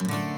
Mm-hmm.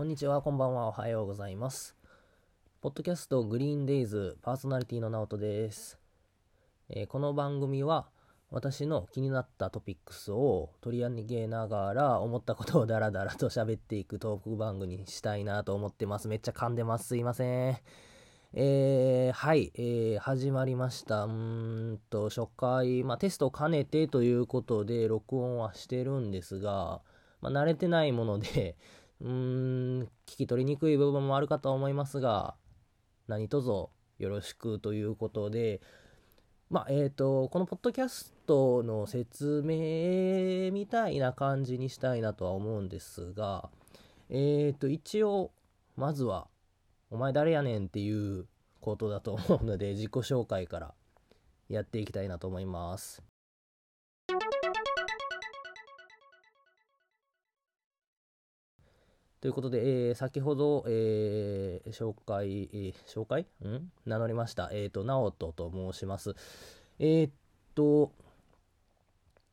こんにちは、こんばんは、おはようございます。ポッドキャストグリーンデイズパーソナリティの直人です。えーこの番組は私の気になったトピックスを取り上げながら思ったことをダラダラと喋っていくトーク番組にしたいなと思ってます。めっちゃ噛んでます。すいません。えーはい、えー始まりました。うんと、初回、まあ、テストを兼ねてということで録音はしてるんですが、まあ、慣れてないもので、うーん、聞き取りにくい部分もあるかと思いますが、何卒よろしくということで、まあ、えっ、と、このポッドキャストの説明みたいな感じにしたいなとは思うんですが、えっ、と、一応、まずは、お前誰やねんっていうことだと思うので、自己紹介からやっていきたいなと思います。ということで、えー先ほど、えー紹介、えー紹介？ん？名乗りました。えっ、と、直人と申します。えーっと、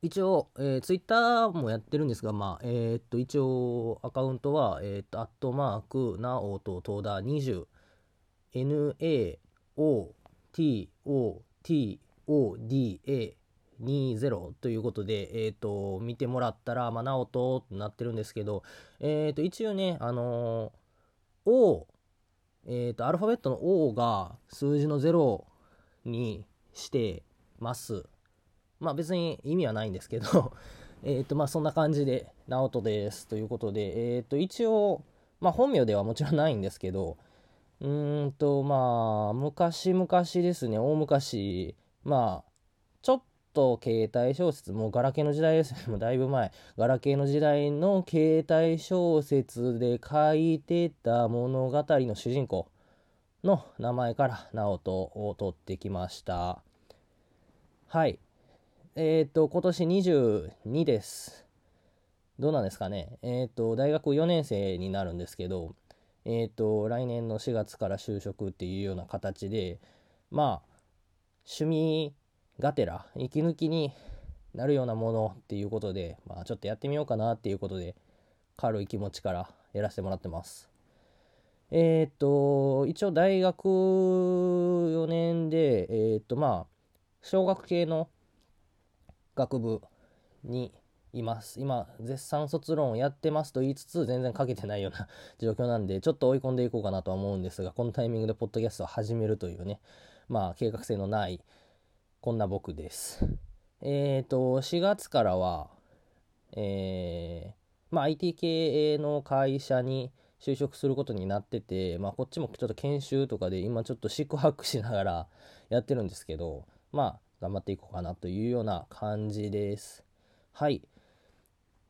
一応、えー、ツイッターもやってるんですが、まあ、えーっと、一応、アカウントは、えーっと、アットマーク、なおととだ20、N-A-O-T-O-T-O-D-A、20ということで、えっ、と、見てもらったら、まあ、なおとってなってるんですけど、えっ、と、一応ね、あのー O、えっ、と、アルファベットの O が数字の0にしてます。まあ別に意味はないんですけど、えっとまあそんな感じで、ナオトですということで、えっ、と一応、まあ本名ではもちろんないんですけど、うーんとまあ昔々ですね、大昔、まあと携帯小説、もうガラケーの時代ですね、もうだいぶ前、ガラケーの時代の携帯小説で書いてた物語の主人公の名前からナオトを取ってきました。はい。えっ、と、今年22です。どうなんですかね。えっ、と、大学4年生になるんですけど、えっ、と、来年の4月から就職っていうような形で、まあ、趣味がてら、息抜きになるようなものっていうことで、まあ、ちょっとやってみようかなっていうことで、軽い気持ちからやらせてもらってます。えっ、と、一応大学4年で、えっ、と、まあ、小学系の学部にいます。今、絶賛卒論をやってますと言いつつ、全然書けてないような 状況なんで、ちょっと追い込んでいこうかなとは思うんですが、このタイミングでポッドキャストを始めるというね、まあ、計画性のない、こんな僕です。えっ、と、4月からは、えーまあ、IT 系の会社に就職することになってて、まあ、こっちもちょっと研修とかで今ちょっと四苦八苦しながら やってるんですけど、まあ、頑張っていこうかなというような感じです。はい。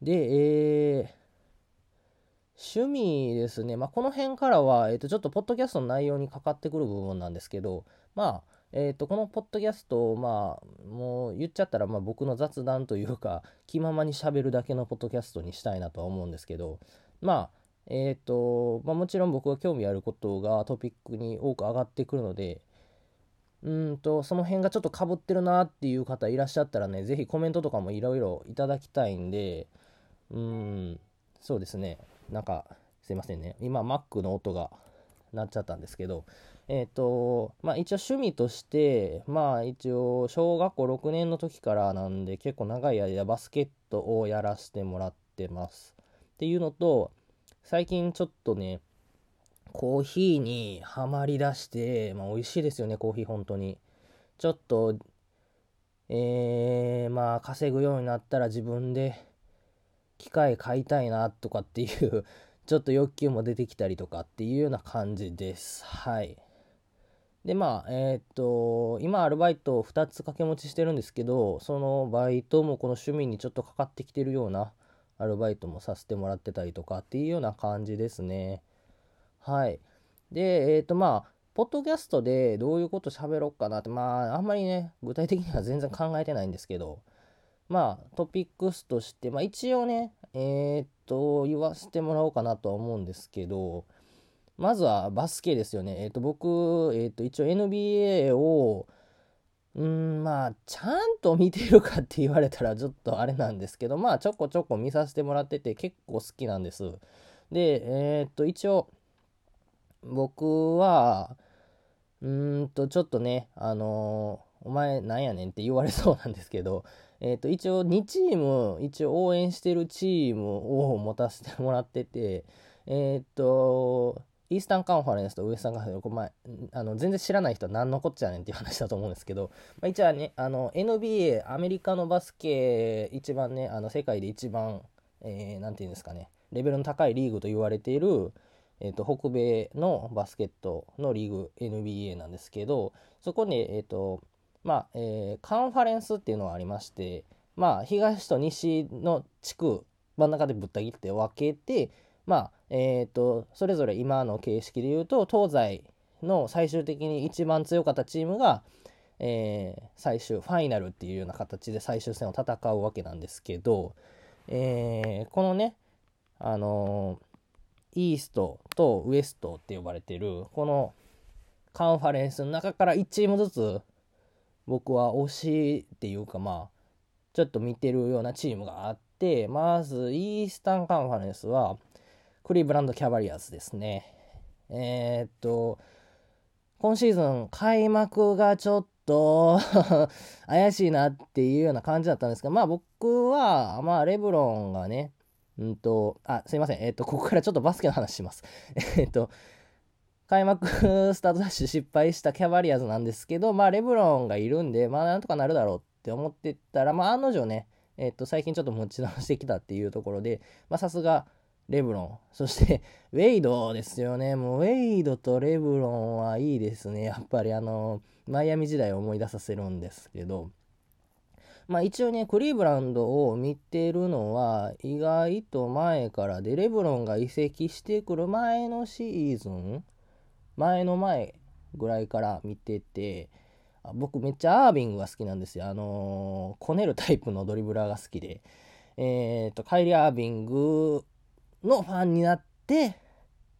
で、えー趣味ですね。まあ、この辺からは、えっ、と、ちょっとポッドキャストの内容にかかってくる部分なんですけど、まあ、えっ、と、このポッドキャスト、まあ、もう言っちゃったら、まあ、僕の雑談というか、気ままに喋るだけのポッドキャストにしたいなとは思うんですけど、まあ、えっ、と、まあ、もちろん僕が興味あることがトピックに多く上がってくるので、うんと、その辺がちょっと被ってるなっていう方いらっしゃったらね、ぜひコメントとかもいろいろいただきたいんで、うん、そうですね、なんか、すいませんね、今、Mac の音が鳴っちゃったんですけど、えっ、と、まあ一応趣味として、まあ一応小学校6年の時からなんで結構長い間バスケットをやらせてもらってます。っていうのと、最近ちょっとね、コーヒーにはまりだして、まあ美味しいですよね、コーヒー本当に。ちょっと、えー、まあ稼ぐようになったら自分で機械買いたいなとかっていうちょっと欲求も出てきたりとかっていうような感じです。はい。で、まあ、えー、っと、今アルバイトを2つ掛け持ちしてるんですけど、そのバイトもこの趣味にちょっとかかってきてるようなアルバイトもさせてもらってたりとかっていうような感じですね。はい。で、えー、っと、まあ、ポッドキャストでどういうこと喋ろうかなって、まあ、あんまりね、具体的には全然考えてないんですけど、まあ、トピックスとして、まあ、一応ね、えー、っと、言わせてもらおうかなとは思うんですけど、まずはバスケですよね。えっ、と、僕、えっ、と、一応 NBA を、うん、まあ、ちゃんと見てるかって言われたらちょっとあれなんですけど、まあ、ちょこちょこ見させてもらってて結構好きなんです。で、えっ、と、一応、僕は、うんと、ちょっとね、あの、お前なんやねんって言われそうなんですけど、えっ、と、一応2チーム、一応応援してるチームを持たせてもらってて、えっ、と、イースタンカンファレンスとウエスタンカンファレンス、こ前あの全然知らない人は何のこっちゃねんっていう話だと思うんですけど、まあ、一応ね、あの NBA、アメリカのバスケ、一番ね、あの世界で一番、えー、なんていうんですかね、レベルの高いリーグと言われている、えーと、北米のバスケットのリーグ NBA なんですけど、そこに、えーとまあえー、カンファレンスっていうのがありまして、まあ、東と西の地区、真ん中でぶった切って分けて、まあ、えっ、ー、と、それぞれ今の形式で言うと、東西の最終的に一番強かったチームが、えー、最終、ファイナルっていうような形で最終戦を戦うわけなんですけど、えー、このね、あのー、イーストとウエストって呼ばれてる、このカンファレンスの中から1チームずつ、僕は推しっていうかまあ、ちょっと見てるようなチームがあって、まず、イースタンカンファレンスは、クリーブランドキャバリアーズですね。えー、っと、今シーズン開幕がちょっと 怪しいなっていうような感じだったんですが、まあ僕は、まあレブロンがね、うんと、あ、すいません。えっと、ここからちょっとバスケの話します。えっと、開幕スタートダッシュ失敗したキャバリアーズなんですけど、まあレブロンがいるんで、まあなんとかなるだろうって思ってたら、まあ案の定ね、えっと、最近ちょっと持ち直してきたっていうところで、まあさすが、レブロン。そして、ウェイドですよね。もう、ウェイドとレブロンはいいですね。やっぱり、あの、マイアミ時代を思い出させるんですけど、まあ一応ね、クリーブランドを見てるのは意外と前からで、レブロンが移籍してくる前のシーズン、前の前ぐらいから見てて、僕めっちゃアービングが好きなんですよ。あの、こねるタイプのドリブラーが好きで。えっ、と、カイリー・アービングのファンになって、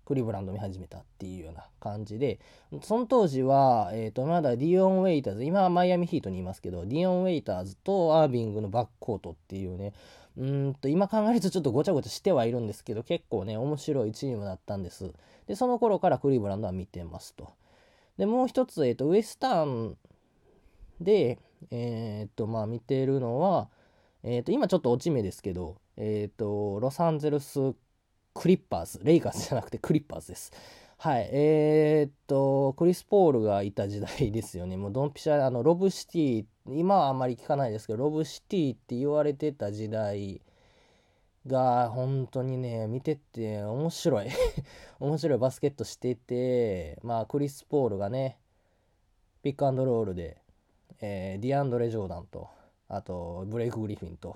クリーブランド見始めたっていうような感じで、その当時は、え、ー、と、まだディオン・ウェイターズ、今はマイアミヒートにいますけど、ディオン・ウェイターズとアービングのバックコートっていうね、うんと、今考えるとちょっとごちゃごちゃしてはいるんですけど、結構ね、面白いチームだったんです。で、その頃からクリーブランドは見てますと。で、もう一つ、え、ー、と、ウエスタンで、えっ、ー、と、まあ見てるのは、えっ、と、今ちょっと落ち目ですけど、えっ、と、ロサンゼルスクリッパーズ、レイカーズじゃなくてクリッパーズです。はい。えー、っと、クリス・ポールがいた時代ですよね。もうドンピシャ、あの、ロブシティ、今はあんまり聞かないですけど、ロブシティって言われてた時代が、本当にね、見てて面白い。面白いバスケットしてて、まあ、クリス・ポールがね、ピックアンドロールで、えー、ディアンドレ・ジョーダンと、あと、ブレイク・グリフィンと、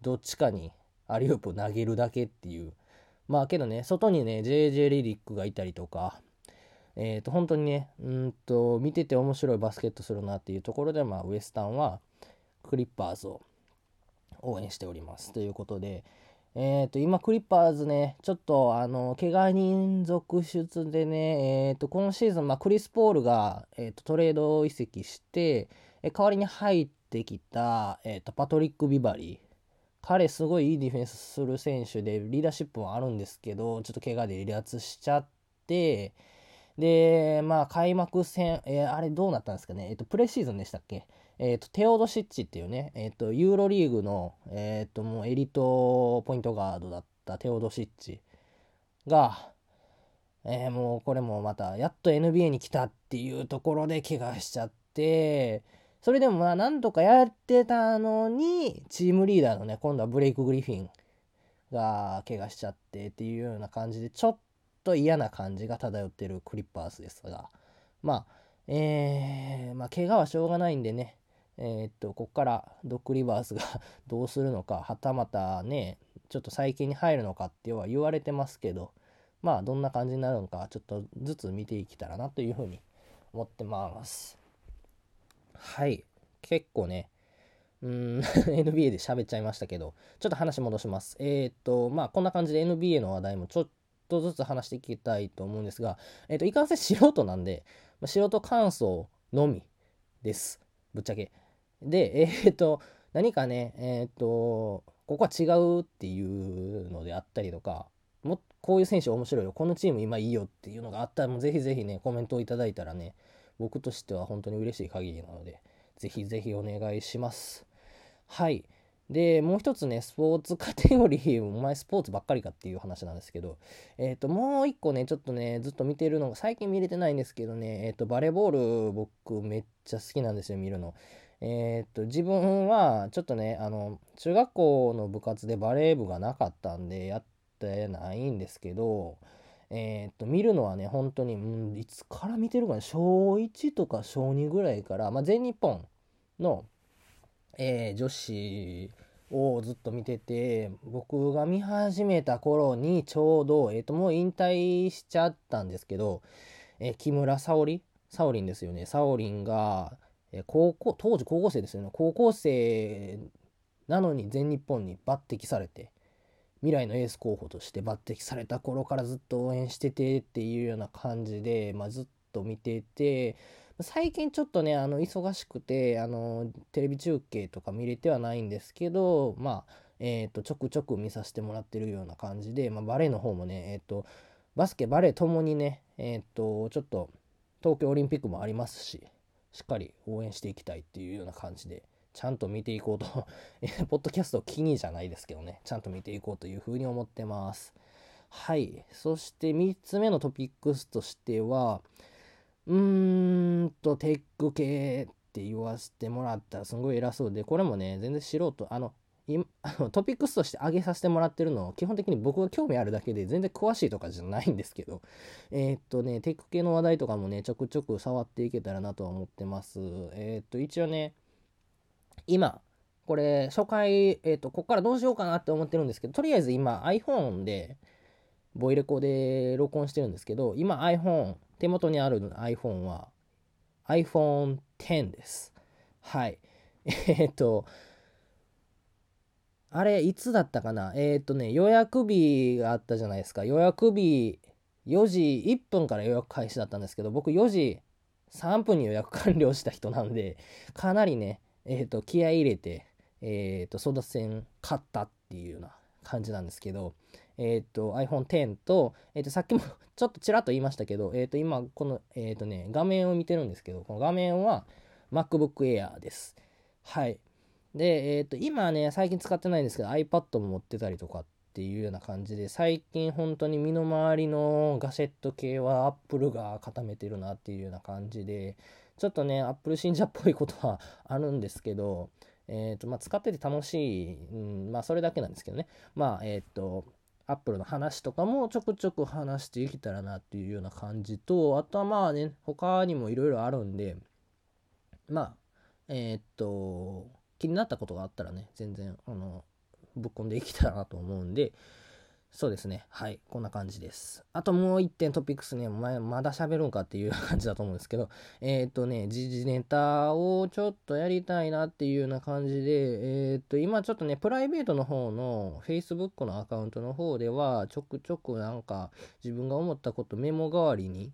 どっちかにアリウープ投げるだけっていう、まあけどね、外にね、JJ リリックがいたりとか、えっ、ー、と、本当にね、うんと、見てて面白いバスケットするなっていうところで、まあ、ウエスタンは、クリッパーズを応援しております。ということで、えっ、ー、と、今、クリッパーズね、ちょっと、あの、怪我人続出でね、えっ、ー、と、今シーズン、まあ、クリス・ポールが、えっ、と、トレード移籍して、え代わりに入ってきた、えっ、と、パトリック・ビバリー、彼すごいいいディフェンスする選手でリーダーシップもあるんですけどちょっと怪我で離脱しちゃってでまあ開幕戦、えー、あれどうなったんですかね。え、ー、とプレシーズンでしたっけ？え、ー、とテオドシッチっていうねえっ、とユーロリーグのえっ、ともうエリートポイントガードだったテオドシッチがえもうこれもまたやっと NBA に来たっていうところで怪我しちゃってそれでもまあなんとかやってたのに、チームリーダーのね、今度はブレイク・グリフィンが怪我しちゃってっていうような感じで、ちょっと嫌な感じが漂ってるクリッパーズですが、まあ、えー、まあ、怪我はしょうがないんでね、えー、っと、こっからドッグリバースがどうするのか、はたまたね、ちょっと最近に入るのかっては言われてますけど、まあ、どんな感じになるのか、ちょっとずつ見ていけたらなというふうに思ってます。はい。結構ね、うん、NBA で喋っちゃいましたけど、ちょっと話戻します。えー、っと、まあ、こんな感じで NBA の話題もちょっとずつ話していきたいと思うんですが、えー、っと、いかんせん素人なんで、ま、素人感想のみです。ぶっちゃけ。で、えー、っと、何かね、えっと、ここは違うっていうのであったりとか、もこういう選手面白いよ、このチーム今いいよっていうのがあったら、もうぜひぜひね、コメントをいただいたらね、僕としては本当に嬉しい限りなので、ぜひぜひお願いします。はい。で、もう一つね、スポーツカテゴリー、お前スポーツばっかりかっていう話なんですけど、えっ、ー、と、もう一個ね、ちょっとね、ずっと見てるのが、最近見れてないんですけどね、えっ、ー、と、バレーボール、僕めっちゃ好きなんですよ、見るの。えっ、ー、と、自分は、ちょっとね、あの、中学校の部活でバレー部がなかったんで、やってないんですけど、えっ、と、見るのはね、本当に、うん、いつから見てるかな、小1とか小2ぐらいから、まあ、全日本の、えー、女子をずっと見てて、僕が見始めた頃にちょうど、えっ、と、もう引退しちゃったんですけど、えー、木村沙織サオリンですよね。サオリンが、えー、高校、当時高校生ですよね。高校生なのに全日本に抜擢されて、未来のエース候補として抜擢された頃からずっと応援しててっていうような感じで、まあ、ずっと見てて、最近ちょっとね、あの、忙しくて、あの、テレビ中継とか見れてはないんですけど、まあ、えっ、ー、と、ちょくちょく見させてもらってるような感じで、まあ、バレーの方もね、えっ、ー、と、バスケ、バレーともにね、えっ、ー、と、ちょっと、東京オリンピックもありますし、しっかり応援していきたいっていうような感じで、ちゃんと見ていこうと ポッドキャストを気にじゃないですけどね、ちゃんと見ていこうというふうに思ってます。はい。そして3つ目のトピックスとしては、うーんと、テック系って言わせてもらったらすごい偉そうで、これもね、全然素人、あの、トピックスとして上げさせてもらってるのを基本的に僕が興味あるだけで全然詳しいとかじゃないんですけどえー、っとねテック系の話題とかもねちょくちょく触っていけたらなとは思ってますえー、っと一応ね今これ初回えー、っとこっからどうしようかなって思ってるんですけどとりあえず今 iPhone でボイレコで録音してるんですけど今 iPhone 手元にある iPhone は iPhone X です。はい。えっと、あれ、いつだったかな？えっ、とね、予約日があったじゃないですか。予約日、4時1分から予約開始だったんですけど、僕4時3分に予約完了した人なんで、かなりね、えっ、と、気合入れて、えっ、と、争奪戦勝ったっていうような感じなんですけど、えっ、と、iPhone X と、えっ、と、さっきも ちょっとちらっと言いましたけど、えっ、と、今、この、えっ、とね、画面を見てるんですけど、この画面は MacBook Air です。はい。で、えっ、と、今ね、最近使ってないんですけど、iPad も持ってたりとかっていうような感じで、最近本当に身の回りのガジェット系は Apple が固めてるなっていうような感じで、ちょっとね、Apple 信者っぽいことは あるんですけど、えっ、と、まあ、使ってて楽しい、うん、まあ、それだけなんですけどね。まあ、えっ、と、アップルの話とかもちょくちょく話していけたらなっていうような感じと、あとはまあね、他にもいろいろあるんで、まあ、えー、っと、気になったことがあったらね、全然、あの、ぶっ込んでいけたらなと思うんで、そうですね。はい。こんな感じです。あともう一点トピックスね、ままだ喋るんかっていう感じだと思うんですけど、えっ、ー、とね、時事ネタをちょっとやりたいなっていうような感じで、えっ、ー、と、今ちょっとね、プライベートの方の Facebook のアカウントの方では、ちょくちょくなんか自分が思ったことメモ代わりに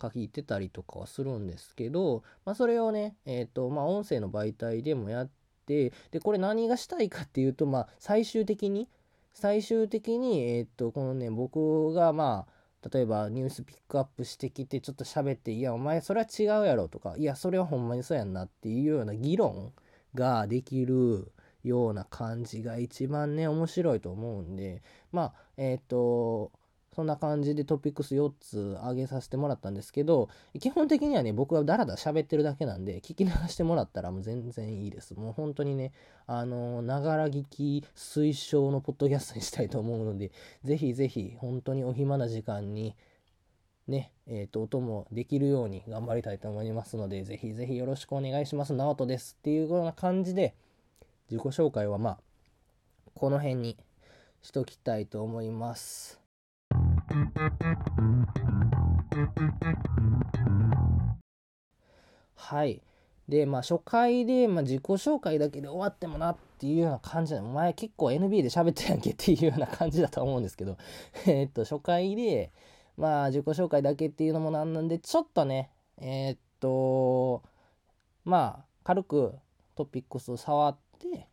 書いてたりとかはするんですけど、まあそれをね、えっ、ー、と、まあ音声の媒体でもやって、で、これ何がしたいかっていうと、まあ最終的に、最終的に、え、っと、このね、僕がまあ、例えばニュースピックアップしてきてちょっと喋って、いや、お前それは違うやろとか、いや、それはほんまにそうやんなっていうような議論ができるような感じが一番ね、面白いと思うんで、まあ、えっ、と、そんな感じでトピックス4つ上げさせてもらったんですけど、基本的にはね、僕はダラダラ喋ってるだけなんで、聞き流してもらったらもう全然いいです。もう本当にね、あの、ながら聞き推奨のポッドキャストにしたいと思うので、ぜひぜひ、本当にお暇な時間に、ね、えっ、ー、と、音もできるように頑張りたいと思いますので、ぜひぜひよろしくお願いします。ナオトです。っていうような感じで、自己紹介はまあ、この辺にしときたいと思います。はい。で、まあ、初回で、まあ、自己紹介だけで終わってもなっていうような感じで、前結構 NBA で喋ってやんけっていうような感じだと思うんですけど、えっと、初回で、まあ、自己紹介だけっていうのもなんなんで、ちょっとね、えー、っと、まあ、軽くトピックスを触って、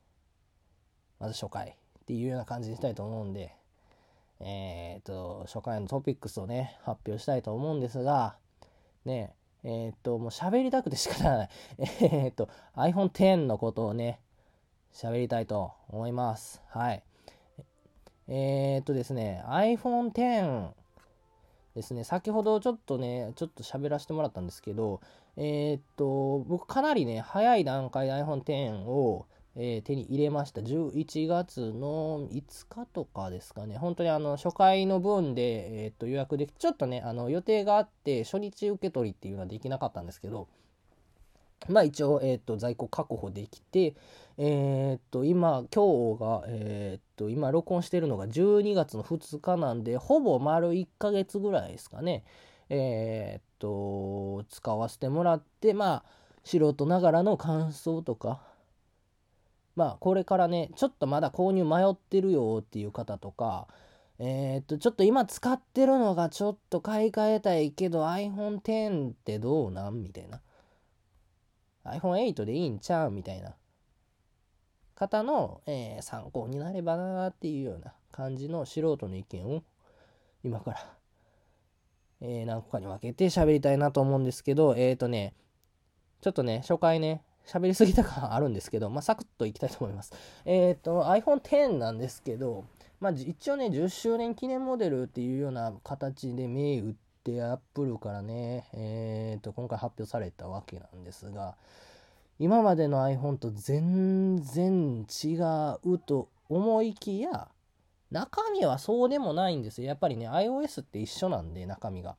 まず初回っていうような感じにしたいと思うんで、えっ、ー、と、初回のトピックスをね、発表したいと思うんですが、ね、えっ、ー、と、もう喋りたくて仕方ない。えっ、と、iPhone X のことをね、喋りたいと思います。はい。えっ、とですね、iPhone X ですね、先ほどちょっとね、ちょっと喋らせてもらったんですけど、えっと、僕かなりね、早い段階で iPhone X をえー、手に入れました。11月の5日とかですかね。本当にあの、初回の分で、えー、っと、予約でき、ちょっとね、あの、予定があって、初日受け取りっていうのはできなかったんですけど、まあ一応、えっ、と、在庫確保できて、えっ、と、今、今日が、えっ、と、今録音してるのが12月の2日なんで、ほぼ丸1ヶ月ぐらいですかね。えっ、と、使わせてもらって、まあ、素人ながらの感想とか、まあこれからねちょっとまだ購入迷ってるよっていう方とかえー、っとちょっと今使ってるのがちょっと買い替えたいけど iPhone X ってどうなん？みたいな。iPhone8 でいいんちゃう？みたいな方の、えー、参考になればなっていうような感じの素人の意見を今から、えー、何個かに分けて喋りたいなと思うんですけどえっ、とねちょっとね初回ね喋りすぎた感あるんですけど、まあ、サクッといきたいと思います。えっ、と、iPhone X なんですけど、まあ、一応ね、10周年記念モデルっていうような形で銘打って、アップルからね、えっ、と、今回発表されたわけなんですが、今までの iPhone と全然違うと思いきや、中身はそうでもないんですよ。やっぱりね、iOS って一緒なんで、中身が。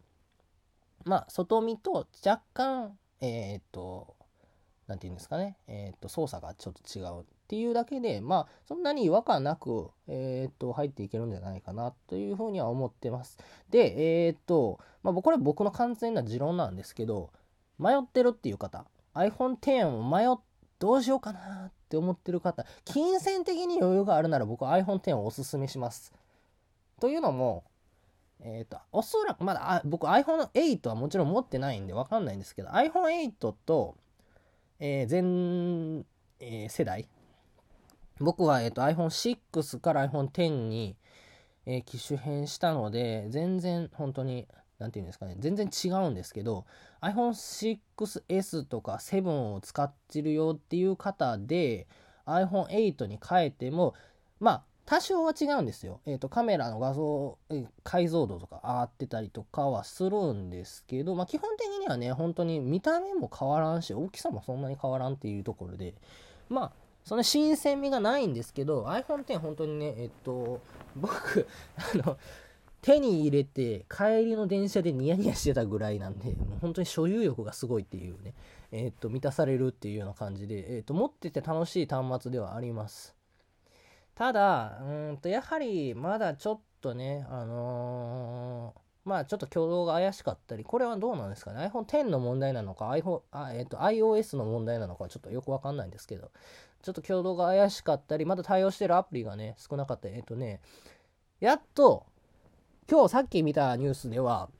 まあ、外見と若干、えっ、と、何て言うんですかね、えっ、と、操作がちょっと違うっていうだけで、まあ、そんなに違和感なく、えっ、と、入っていけるんじゃないかなというふうには思ってます。で、えっ、と、まあ、これ僕の完全な持論なんですけど、迷ってるっていう方、iPhone X を迷っどうしようかなって思ってる方、金銭的に余裕があるなら僕は iPhone X をおすすめします。というのも、えっ、ー、と、おそらくまだあ、僕 iPhone8 はもちろん持ってないんでわかんないんですけど、iPhone8 とえー、前、えー、世代。僕は、えーと、iPhone6 から iPhone10 に、えー、機種変したので全然本当に何て言うんですかね全然違うんですけど iPhone6S とか7を使ってるよっていう方で iPhone8 に変えてもまあ多少は違うんですよ。えっ、ー、と、カメラの画像、え解像度とか上がってたりとかはするんですけど、まあ、基本的にはね、本当に見た目も変わらんし、大きさもそんなに変わらんっていうところで、まあ、その新鮮味がないんですけど、iPhone X 本当にね、えっと、僕、あの、手に入れて帰りの電車でニヤニヤしてたぐらいなんで、もう本当に所有欲がすごいっていうね、えっと、満たされるっていうような感じで、えっと、持ってて楽しい端末ではあります。ただ、うんと、やはりまだちょっとね、あのー、まあちょっと挙動が怪しかったり、これはどうなんですかね ?iPhone X の問題なのか、iPhone、あえっ、ー、と、iOS の問題なのかちょっとよくわかんないんですけど、ちょっと挙動が怪しかったり、まだ対応してるアプリがね、少なかったり、えっ、ー、とね、やっと、今日さっき見たニュースでは、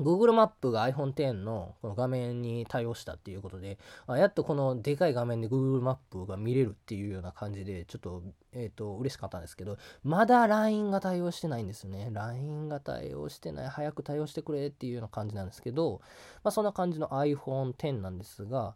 Google マップが iPhone X のこの画面に対応したっていうことで、あやっとこのでかい画面で Google マップが見れるっていうような感じで、ちょっと、えっ、ー、と、嬉しかったんですけど、まだ LINE が対応してないんですよね。LINE が対応してない。早く対応してくれっていうような感じなんですけど、まあそんな感じの iPhone X なんですが、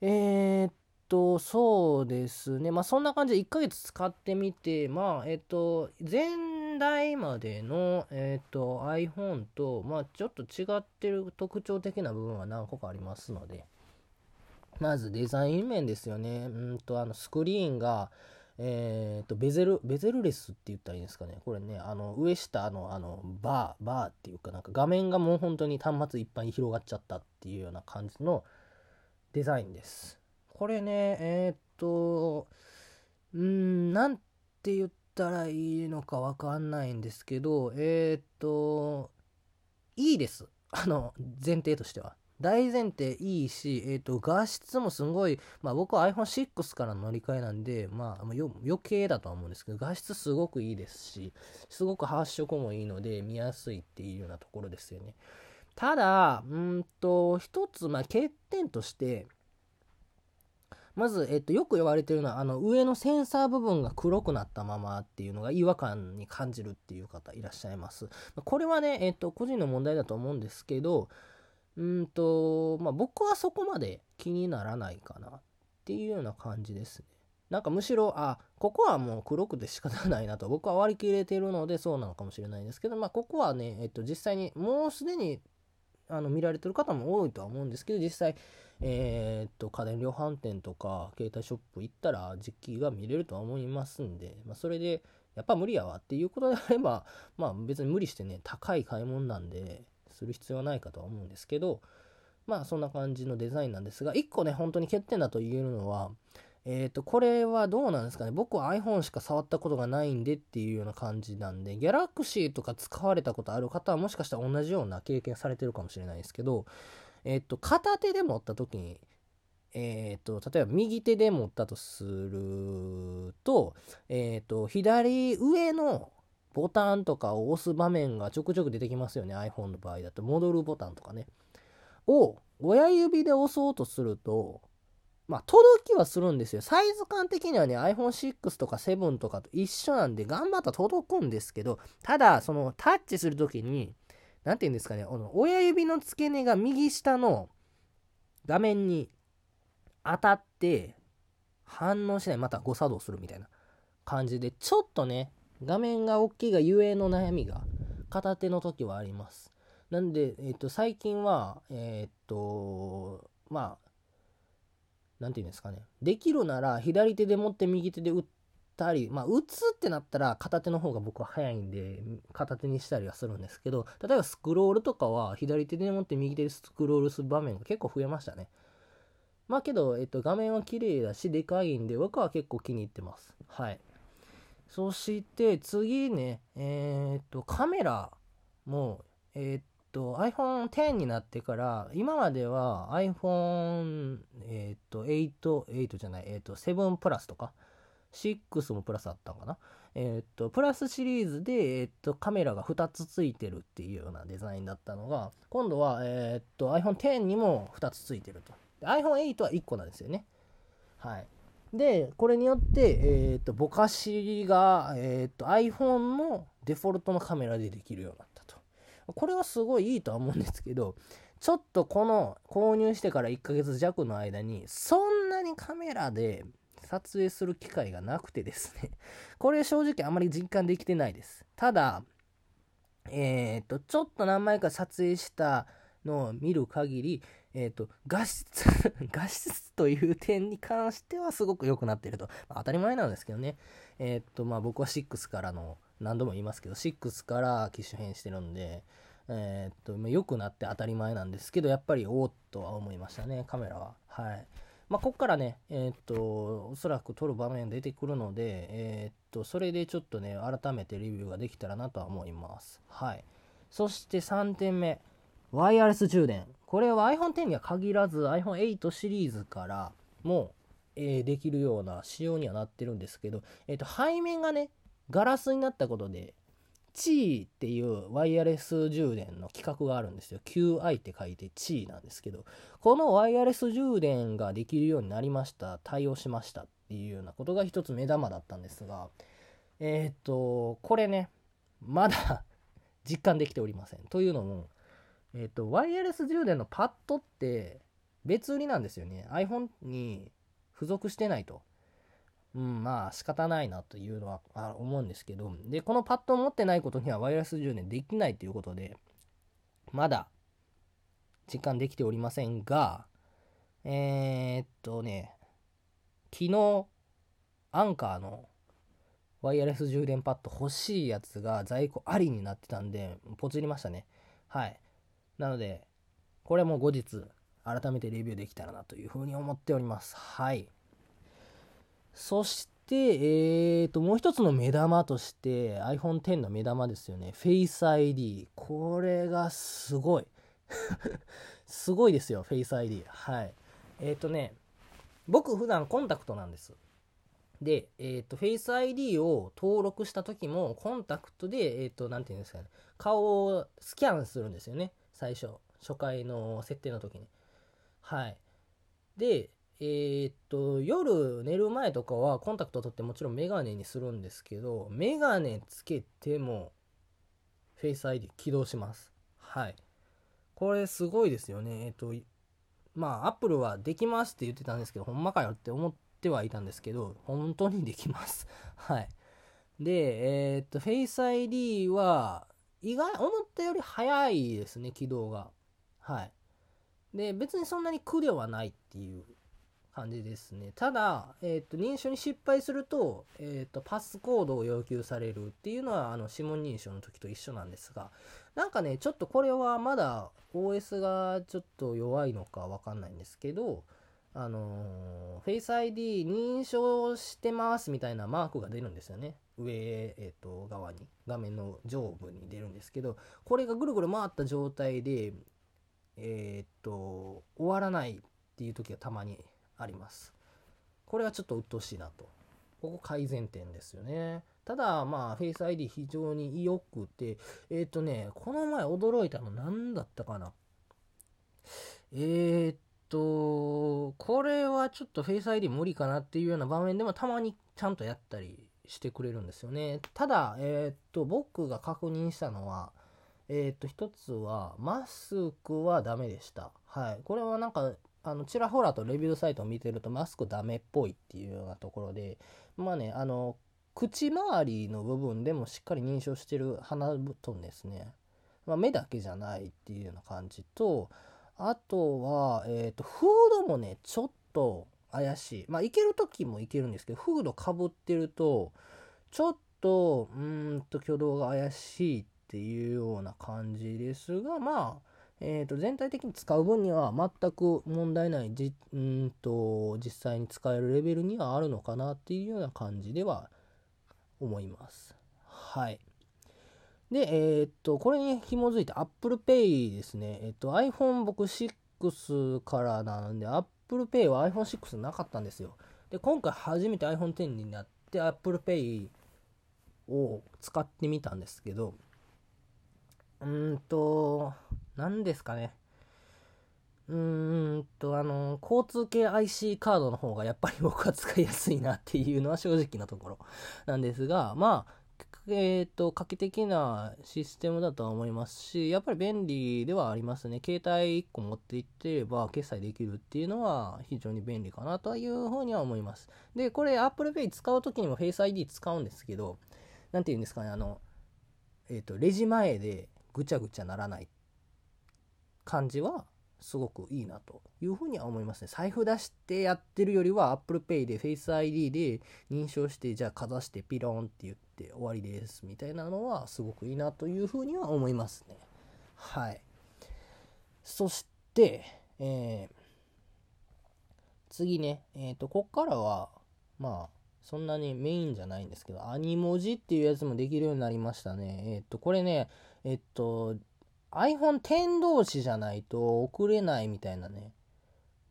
えー、っと、そうですね。まあそんな感じで1ヶ月使ってみて、まあ、えっと、前年代までの、えっ、ー、と iPhone と、まあ、ちょっと違ってる特徴的な部分は何個かありますので、まずデザイン面ですよね。うんと、あの、スクリーンが、えっ、ー、と、ベゼル、ベゼルレスって言ったらいいんですかね。これね、あの、上下の、あの、バー、バーっていうかなんか画面がもう本当に端末いっぱいに広がっちゃったっていうような感じのデザインです。これね、えっ、ー、と、うん、なんて言ったらいいのかわかんないんですけど、えっ、と、いいです。あの、前提としては。大前提いいし、えっ、と、画質もすごい、まあ僕は iPhone6 からの乗り換えなんで、まあ余計だとは思うんですけど、画質すごくいいですし、すごく発色もいいので見やすいっていうようなところですよね。ただ、うんと、一つ、まあ欠点として、まず、えっと、よく言われてるのは、あの、上のセンサー部分が黒くなったままっていうのが違和感に感じるっていう方いらっしゃいます。これはね、えっと、個人の問題だと思うんですけど、うんと、まあ、僕はそこまで気にならないかなっていうような感じですね。なんかむしろ、あ、ここはもう黒くて仕方ないなと僕は割り切れてるのでそうなのかもしれないんですけど、まあ、ここはね、えっと、実際にもうすでにあの見られてる方も多いとは思うんですけど、実際、えー、っと、家電量販店とか携帯ショップ行ったら実機が見れるとは思いますんで、まあ、それで、やっぱ無理やわっていうことであれば、まあ別に無理してね、高い買い物なんで、する必要はないかとは思うんですけど、まあそんな感じのデザインなんですが、1個ね、本当に欠点だと言えるのは、えっ、ー、と、これはどうなんですかね？僕は iPhone しか触ったことがないんでっていうような感じなんで、Galaxy とか使われたことある方はもしかしたら同じような経験されてるかもしれないですけど、えっ、ー、と、片手で持った時に、えっ、ー、と、例えば右手で持ったとすると、えっ、と、左上のボタンとかを押す場面がちょくちょく出てきますよね。iPhone の場合だと。戻るボタンとかね。を親指で押そうとすると、まあ、届きはするんですよ。サイズ感的にはね、iPhone6 とか7とかと一緒なんで、頑張ったら届くんですけど、ただ、そのタッチするときに、なんて言うんですかね、この親指の付け根が右下の画面に当たって、反応しない、また誤作動するみたいな感じで、ちょっとね、画面が大きいがゆえの悩みが片手の時はあります。なんで、えっ、と、最近は、えっ、と、まあ、なんていうんですかね。できるなら左手で持って右手で打ったり、まあ、打つってなったら片手の方が僕は早いんで、片手にしたりはするんですけど、例えばスクロールとかは左手で持って右手でスクロールする場面が結構増えましたね。まあけど、えっと、画面は綺麗だし、でかいんで、僕は結構気に入ってます。はい。そして次ね、えー、っと、カメラも、えー、っと、iPhone X になってから、今までは iPhone、えー、っと、8、8じゃない、えっと、7プラスとか、6もプラスあったのかな？えっと、プラスシリーズで、えっと、カメラが2つついてるっていうようなデザインだったのが、今度は、えっと、iPhone X にも2つついてると。iPhone8 は1個なんですよね。はい。で、これによって、えっ、と、ぼかしが、えっ、と、iPhone のデフォルトのカメラでできるような。これはすごいいいとは思うんですけど、ちょっとこの購入してから1ヶ月弱の間に、そんなにカメラで撮影する機会がなくてですね、これ正直あまり実感できてないです。ただ、えっ、と、ちょっと何枚か撮影したのを見る限り、えっ、と、画質 画質という点に関してはすごく良くなってると。まあ、当たり前なんですけどね。えっ、ー、と、まあ僕は6からの、何度も言いますけど、6から機種変してるんで、えっ、と、良くなって当たり前なんですけど、やっぱりおっとは思いましたね、カメラは。はい。まあ、ここからね、えっ、と、おそらく撮る場面出てくるので、えっ、と、それでちょっとね、改めてレビューができたらなとは思います。はい。そして3点目。ワイヤレス充電。これは iPhone X には限らず iPhone8 シリーズからも、え、できるような仕様にはなってるんですけど、えっ、と、背面がね、ガラスになったことで、チーっていうワイヤレス充電の規格があるんですよ。QI って書いてチーなんですけど、このワイヤレス充電ができるようになりました、対応しましたっていうようなことが一つ目玉だったんですが、えっ、と、これね、まだ 実感できておりません。というのも、えっ、と、ワイヤレス充電のパッドって別売りなんですよね。iPhone に付属してないと。うん、まあ仕方ないなというのは思うんですけど、で、このパッドを持ってないことにはワイヤレス充電できないということで、まだ実感できておりませんが、えー、っとね、昨日、アンカーのワイヤレス充電パッド欲しいやつが在庫ありになってたんで、ポチりましたね。はい。なので、これも後日、改めてレビューできたらなというふうに思っております。はい。そして、えーと、もう一つの目玉として iPhone X の目玉ですよね。Face ID。これがすごい。すごいですよ、Face ID。はい。えっ、ー、とね、僕普段コンタクトなんです。で、えっ、ー、と、Face ID を登録した時も、コンタクトで、えっ、ー、と、なんていうんですかね、顔をスキャンするんですよね。最初。初回の設定の時に。はい。で、えー、っと、夜寝る前とかはコンタクト取ってもちろんメガネにするんですけど、メガネつけても、フェイス ID 起動します。はい。これすごいですよね。えっと、まあ、アップルはできますって言ってたんですけど、ほんまかよって思ってはいたんですけど、本当にできます。はい。で、えー、っと、Face ID は、意外、思ったより早いですね、起動が。はい。で、別にそんなに苦ではないっていう感じですね。ただ、えっ、ー、と、認証に失敗すると、えっ、ー、と、パスコードを要求されるっていうのは、あの、指紋認証の時と一緒なんですが、なんかね、ちょっとこれはまだ OS がちょっと弱いのかわかんないんですけど、あのー、Face ID 認証してますみたいなマークが出るんですよね。上、えっ、ー、と、側に、画面の上部に出るんですけど、これがぐるぐる回った状態で、えっ、ー、と、終わらないっていう時がたまにあります。これはちょっと鬱陶しいなと。ここ改善点ですよね。ただ、まあ、フェイス ID 非常に良くて、えっ、ー、とね、この前驚いたの何だったかな。えー、っと、これはちょっとフェイス ID 無理かなっていうような場面でもたまにちゃんとやったりしてくれるんですよね。ただ、えー、っと、僕が確認したのは、え、っと、一つは、マスクはダメでした。はい。これはなんか、あのちらほらとレビューサイトを見てるとマスクダメっぽいっていうようなところでまあねあの口周りの部分でもしっかり認証してる鼻布団ですね、まあ、目だけじゃないっていうような感じとあとは、えっ、ー、とフードもねちょっと怪しい。まあいける時もいけるんですけどフードかぶってるとちょっとうんと挙動が怪しいっていうような感じですがまあえー、と全体的に使う分には全く問題ないじんと実際に使えるレベルにはあるのかなっていうような感じでは思います。はい。で、えっ、と、これに紐づいて Apple Pay ですね。えっ、と、iPhone 僕6からなんで Apple Pay は iPhone6 なかったんですよ。で、今回初めて iPhone X になって Apple Pay を使ってみたんですけど、うんと、何ですかね。うーんと、あの、交通系 IC カードの方がやっぱり僕は使いやすいなっていうのは正直なところなんですが、まあ、えっ、ー、と、画期的なシステムだとは思いますし、やっぱり便利ではありますね。携帯1個持っていってれば決済できるっていうのは非常に便利かなというふうには思います。で、これ Apple Pay 使うときにも Face ID 使うんですけど、なんて言うんですかね、あの、えっ、ー、と、レジ前でぐちゃぐちゃならない感じはすごくいいなというふうには思いますね。財布出してやってるよりは Apple Pay で Face ID で認証してじゃあかざしてピロンって言って終わりですみたいなのはすごくいいなというふうには思いますね。はい。そして、えー、次ね、えっ、ー、と、こっからは、まあ、そんなにメインじゃないんですけど、アニ文字っていうやつもできるようになりましたね。えっ、ー、と、これね、えっと、iPhone X 同士じゃないと送れないみたいなね。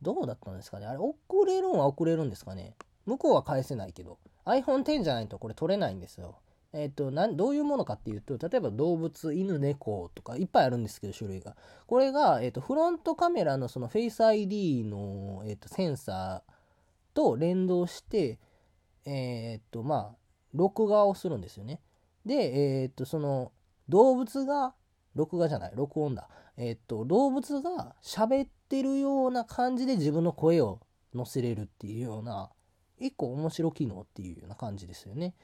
どうだったんですかね？あれ、送れるんは送れるんですかね？向こうは返せないけど。iPhone X じゃないとこれ取れないんですよ。えっ、と、な、どういうものかっていうと、例えば動物、犬、猫とかいっぱいあるんですけど、種類が。これが、えっ、と、フロントカメラのその Face ID の、えっ、と、センサーと連動して、えっ、と、まあ、録画をするんですよね。で、えっ、と、その、動物が録画じゃない、録音だ。えっと、動物が喋ってるような感じで自分の声を載せれるっていうような一個面白機能っていうような感じですよね。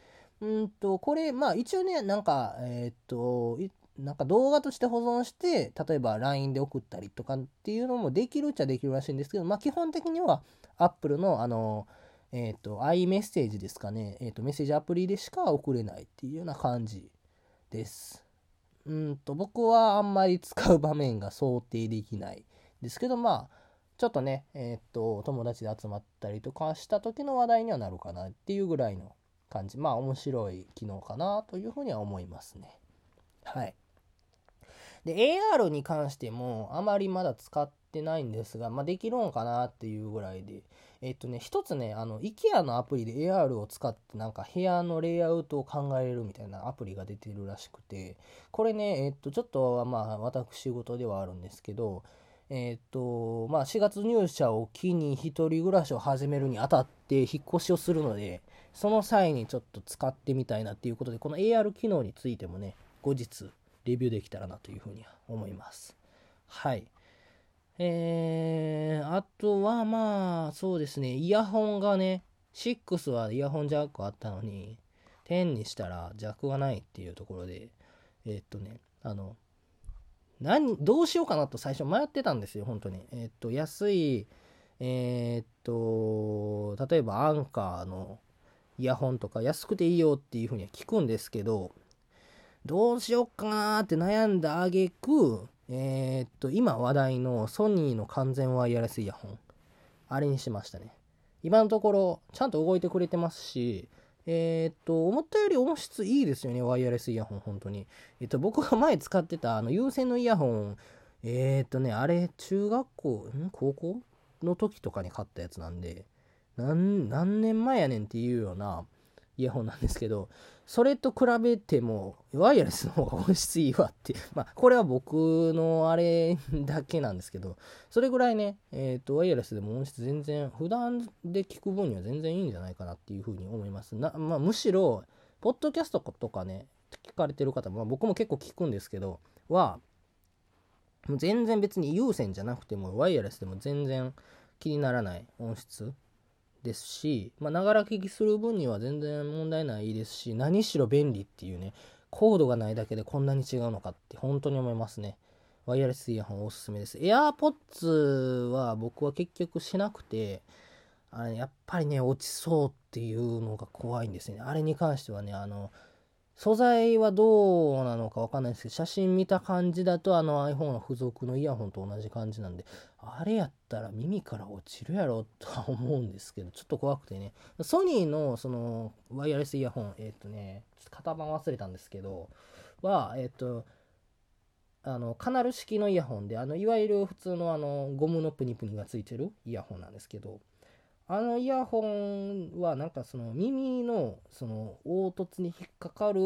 うんと、これ、まあ一応ね、なんか、え、っと、なんか動画として保存して、例えば LINE で送ったりとかっていうのもできるっちゃできるらしいんですけど、まあ基本的には Apple のあの、えっ、と、iMessage ですかね、えっ、と、メッセージアプリでしか送れないっていうような感じです。うんと、僕はあんまり使う場面が想定できないですけど、まあ、ちょっとね、えっ、と、友達で集まったりとかした時の話題にはなるかなっていうぐらいの感じ。まあ、面白い機能かなというふうには思いますね。はい。で、AR に関してもあまりまだ使ってないんですが、まあ、できるのかなっていうぐらいで、えっとね、一つね、あの、IKEA のアプリで AR を使ってなんか部屋のレイアウトを考えるみたいなアプリが出てるらしくて、これね、えっと、ちょっとまあ、私事ではあるんですけど、えっと、まあ、4月入社を機に一人暮らしを始めるにあたって引っ越しをするので、その際にちょっと使ってみたいなっていうことで、この AR 機能についてもね、後日レビューできたらなというふうには思います。はい。えー、あとはまあ、そうですね、イヤホンがね、6はイヤホンジャックあったのに、10にしたらジャックがないっていうところで、えー、っとね、あの、何、どうしようかなと最初迷ってたんですよ、本当に。えー、っと、安い、え、っと、例えばアンカーのイヤホンとか安くていいよっていうふうには聞くんですけど、どうしよっかなーって悩んだあげく、えー、っと、今話題のソニーの完全ワイヤレスイヤホン。あれにしましたね。今のところ、ちゃんと動いてくれてますし、えー、っと、思ったより音質いいですよね、ワイヤレスイヤホン、本当に。えっと、僕が前使ってた、あの、有線のイヤホン、えー、っとね、あれ、中学校、ん？高校の時とかに買ったやつなんで、何、何年前やねんっていうようなイヤホンなんですけど、それと比べても、ワイヤレスの方が音質いいわって、まあ、これは僕のあれだけなんですけど、それぐらいね、えっ、ー、と、ワイヤレスでも音質全然、普段で聞く分には全然いいんじゃないかなっていうふうに思います。なまあ、むしろ、ポッドキャストとかね、聞かれてる方、まあ、僕も結構聞くんですけど、は、全然別に有線じゃなくても、ワイヤレスでも全然気にならない音質ですし、まながら聞きする分には全然問題ないですし、何しろ便利っていうね、コードがないだけでこんなに違うのかって本当に思いますね。ワイヤレスイヤホンおすすめです。AirPods は僕は結局しなくて、あれやっぱりね、落ちそうっていうのが怖いんですね。あれに関してはね、あの、素材はどうなのかわかんないですけど、写真見た感じだとあの iPhone の付属のイヤホンと同じ感じなんで、あれやったら耳から落ちるやろとは思うんですけど、ちょっと怖くてね。ソニーのそのワイヤレスイヤホン、えっ、ー、とね、ちょっと型番忘れたんですけど、は、えっ、ー、と、あの、カナル式のイヤホンで、あの、いわゆる普通のあの、ゴムのプニプニがついてるイヤホンなんですけど、あのイヤホンはなんかその耳のその凹凸に引っかかる、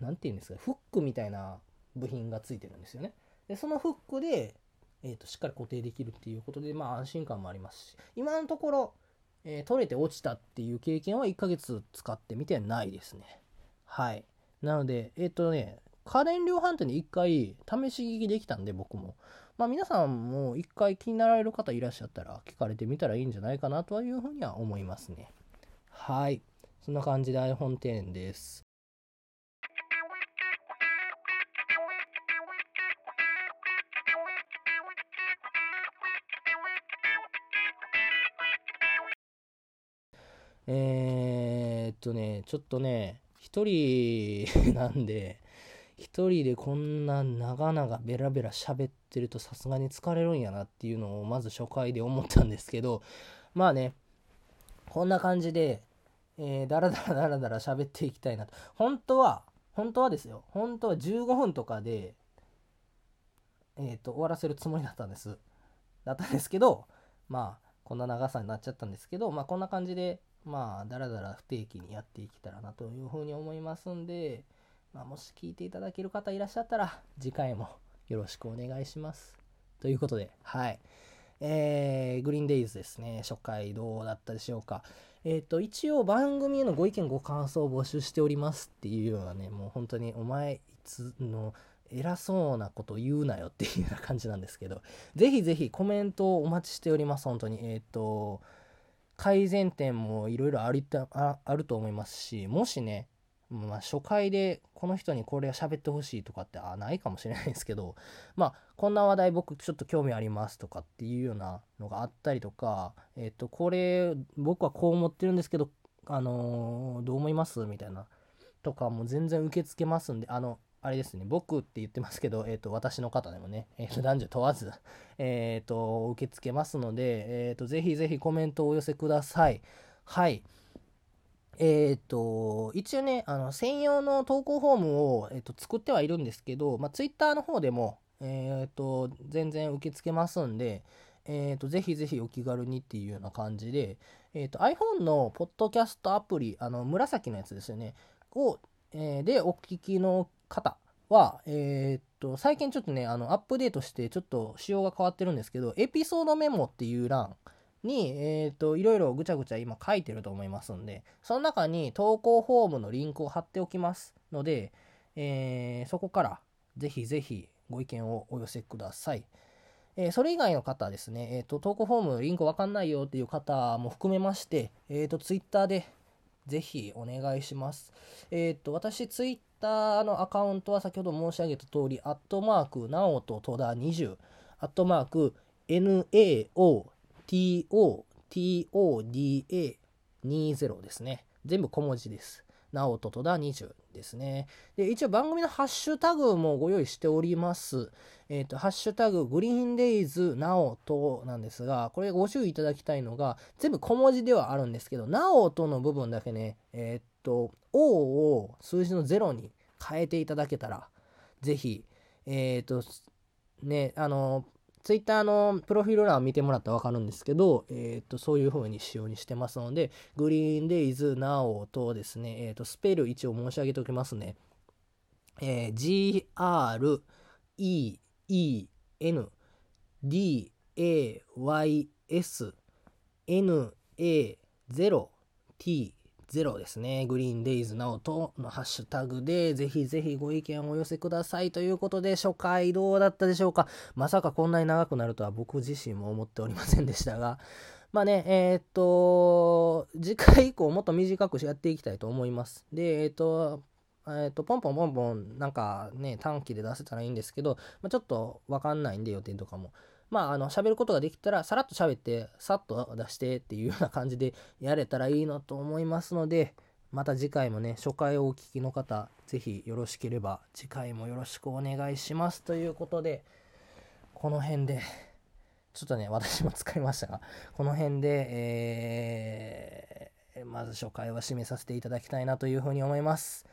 なんていうんですか、フックみたいな部品がついてるんですよね。で、そのフックで、えー、としっかり固定できるっていうことで、まあ安心感もありますし、今のところ、えー、取れて落ちたっていう経験は1ヶ月使ってみてないですね。はい。なので、えっ、ー、とね、家電量販店で1回試し聞きできたんで、僕も。まあ皆さんも一回気になられる方いらっしゃったら聞かれてみたらいいんじゃないかなというふうには思いますね。はい。そんな感じで iPhone X です。えー、っとね、ちょっとね、一人 なんで、一人でこんな長々ベラベラ喋ってるとさすがに疲れるんやなっていうのをまず初回で思ったんですけど、まあね、こんな感じで、えー、だらだらだらだら喋っていきたいなと。本当は、本当はですよ、本当は15分とかで、えっ、ー、と、終わらせるつもりだったんです。だったんですけど、まあ、こんな長さになっちゃったんですけど、まあ、こんな感じで、まあ、だらだら不定期にやっていけたらなというふうに思いますんで、まあ、もし聞いていただける方いらっしゃったら、次回も よろしくお願いします。ということで、はい。えー、グリーンデイズですね。初回どうだったでしょうか。えっ、ー、と、一応番組へのご意見ご感想を募集しておりますっていうようなね、もう本当にお前いつの偉そうなこと言うなよっていうような感じなんですけど、ぜひぜひコメントをお待ちしております、本当に。えっ、ー、と、改善点もいろいろありたああると思いますしもしねまあ、初回でこの人にこれを喋ってほしいとかってあないかもしれないですけど まあこんな話題僕ちょっと興味ありますとかっていうようなのがあったりとかえっ、とこれ僕はこう思ってるんですけどあのー、どう思いますみたいなとかも全然受け付けますんであのあれですね僕って言ってますけど、えーと、私の方でもね、えーと、男女問わず、えーと、受け付けますので、えー、とぜひぜひコメントをお寄せください。はい。えっ、と、一応ね、あの、専用の投稿フォームを、えー、と作ってはいるんですけど、まあ、Twitter の方でも、えっ、と、全然受け付けますんで、えっ、と、ぜひぜひお気軽にっていうような感じで、えっ、と、iPhone のポッドキャストアプリ、あの、紫のやつですよね、を、えで、お聞きの方は、えっと、最近ちょっとね、あの、アップデートして、ちょっと仕様が変わってるんですけど、エピソードメモっていう欄、に、えっ、ー、と、いろいろぐちゃぐちゃ今書いてると思いますんで、その中に投稿フォームのリンクを貼っておきますので、えー、そこからぜひぜひご意見をお寄せください。えー、それ以外の方ですね、えっ、と、投稿フォームリンクわかんないよっていう方も含めまして、えっ、と、ツイッターでぜひお願いします。えっ、と、私、ツイッターのアカウントは先ほど申し上げた通り、アットマーク、なおと戸田20、アットマーク、NAO TOTODA20 ですね。全部小文字です。なおととだ20ですね。で、一応番組のハッシュタグもご用意しております。えっ、ー、と、ハッシュタグ、グリーンデイズなおとなんですが、これご注意いただきたいのが、全部小文字ではあるんですけど、なおとの部分だけね、えっ、ー、と、O を数字の0に変えていただけたら、ぜひ、えっ、ー、と、ね、あの、ツイッターのプロフィール欄を見てもらったら分かるんですけど、えっ、と、そういう風に仕様にしてますので、グリーンデイズナオとですね、えっ、と、スペル一応申し上げておきますね。えー、G, R, E, E, N, D, A, Y, S, N, A, 0, T, ゼロですね。グリーンデイズナオトのハッシュタグで、ぜひぜひご意見をお寄せくださいということで、初回どうだったでしょうか？まさかこんなに長くなるとは僕自身も思っておりませんでしたが、まあね、えー、っと、次回以降もっと短くやっていきたいと思います。で、えー、っと、えー、と、ポンポンポンポン、なんかね、短期で出せたらいいんですけど、まあ、ちょっとわかんないんで予定とかも。まあ、あの、喋ることができたら、さらっと喋って、さっと出してっていうような感じでやれたらいいなと思いますので、また次回もね、初回をお聞きの方、ぜひよろしければ、次回もよろしくお願いしますということで、この辺で、ちょっとね、私も使いましたが、この辺で、えー、まず初回は締めさせていただきたいなというふうに思います。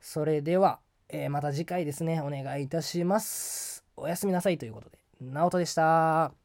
それでは、えー、また次回ですね、お願いいたします。おやすみなさいということで。直人でした。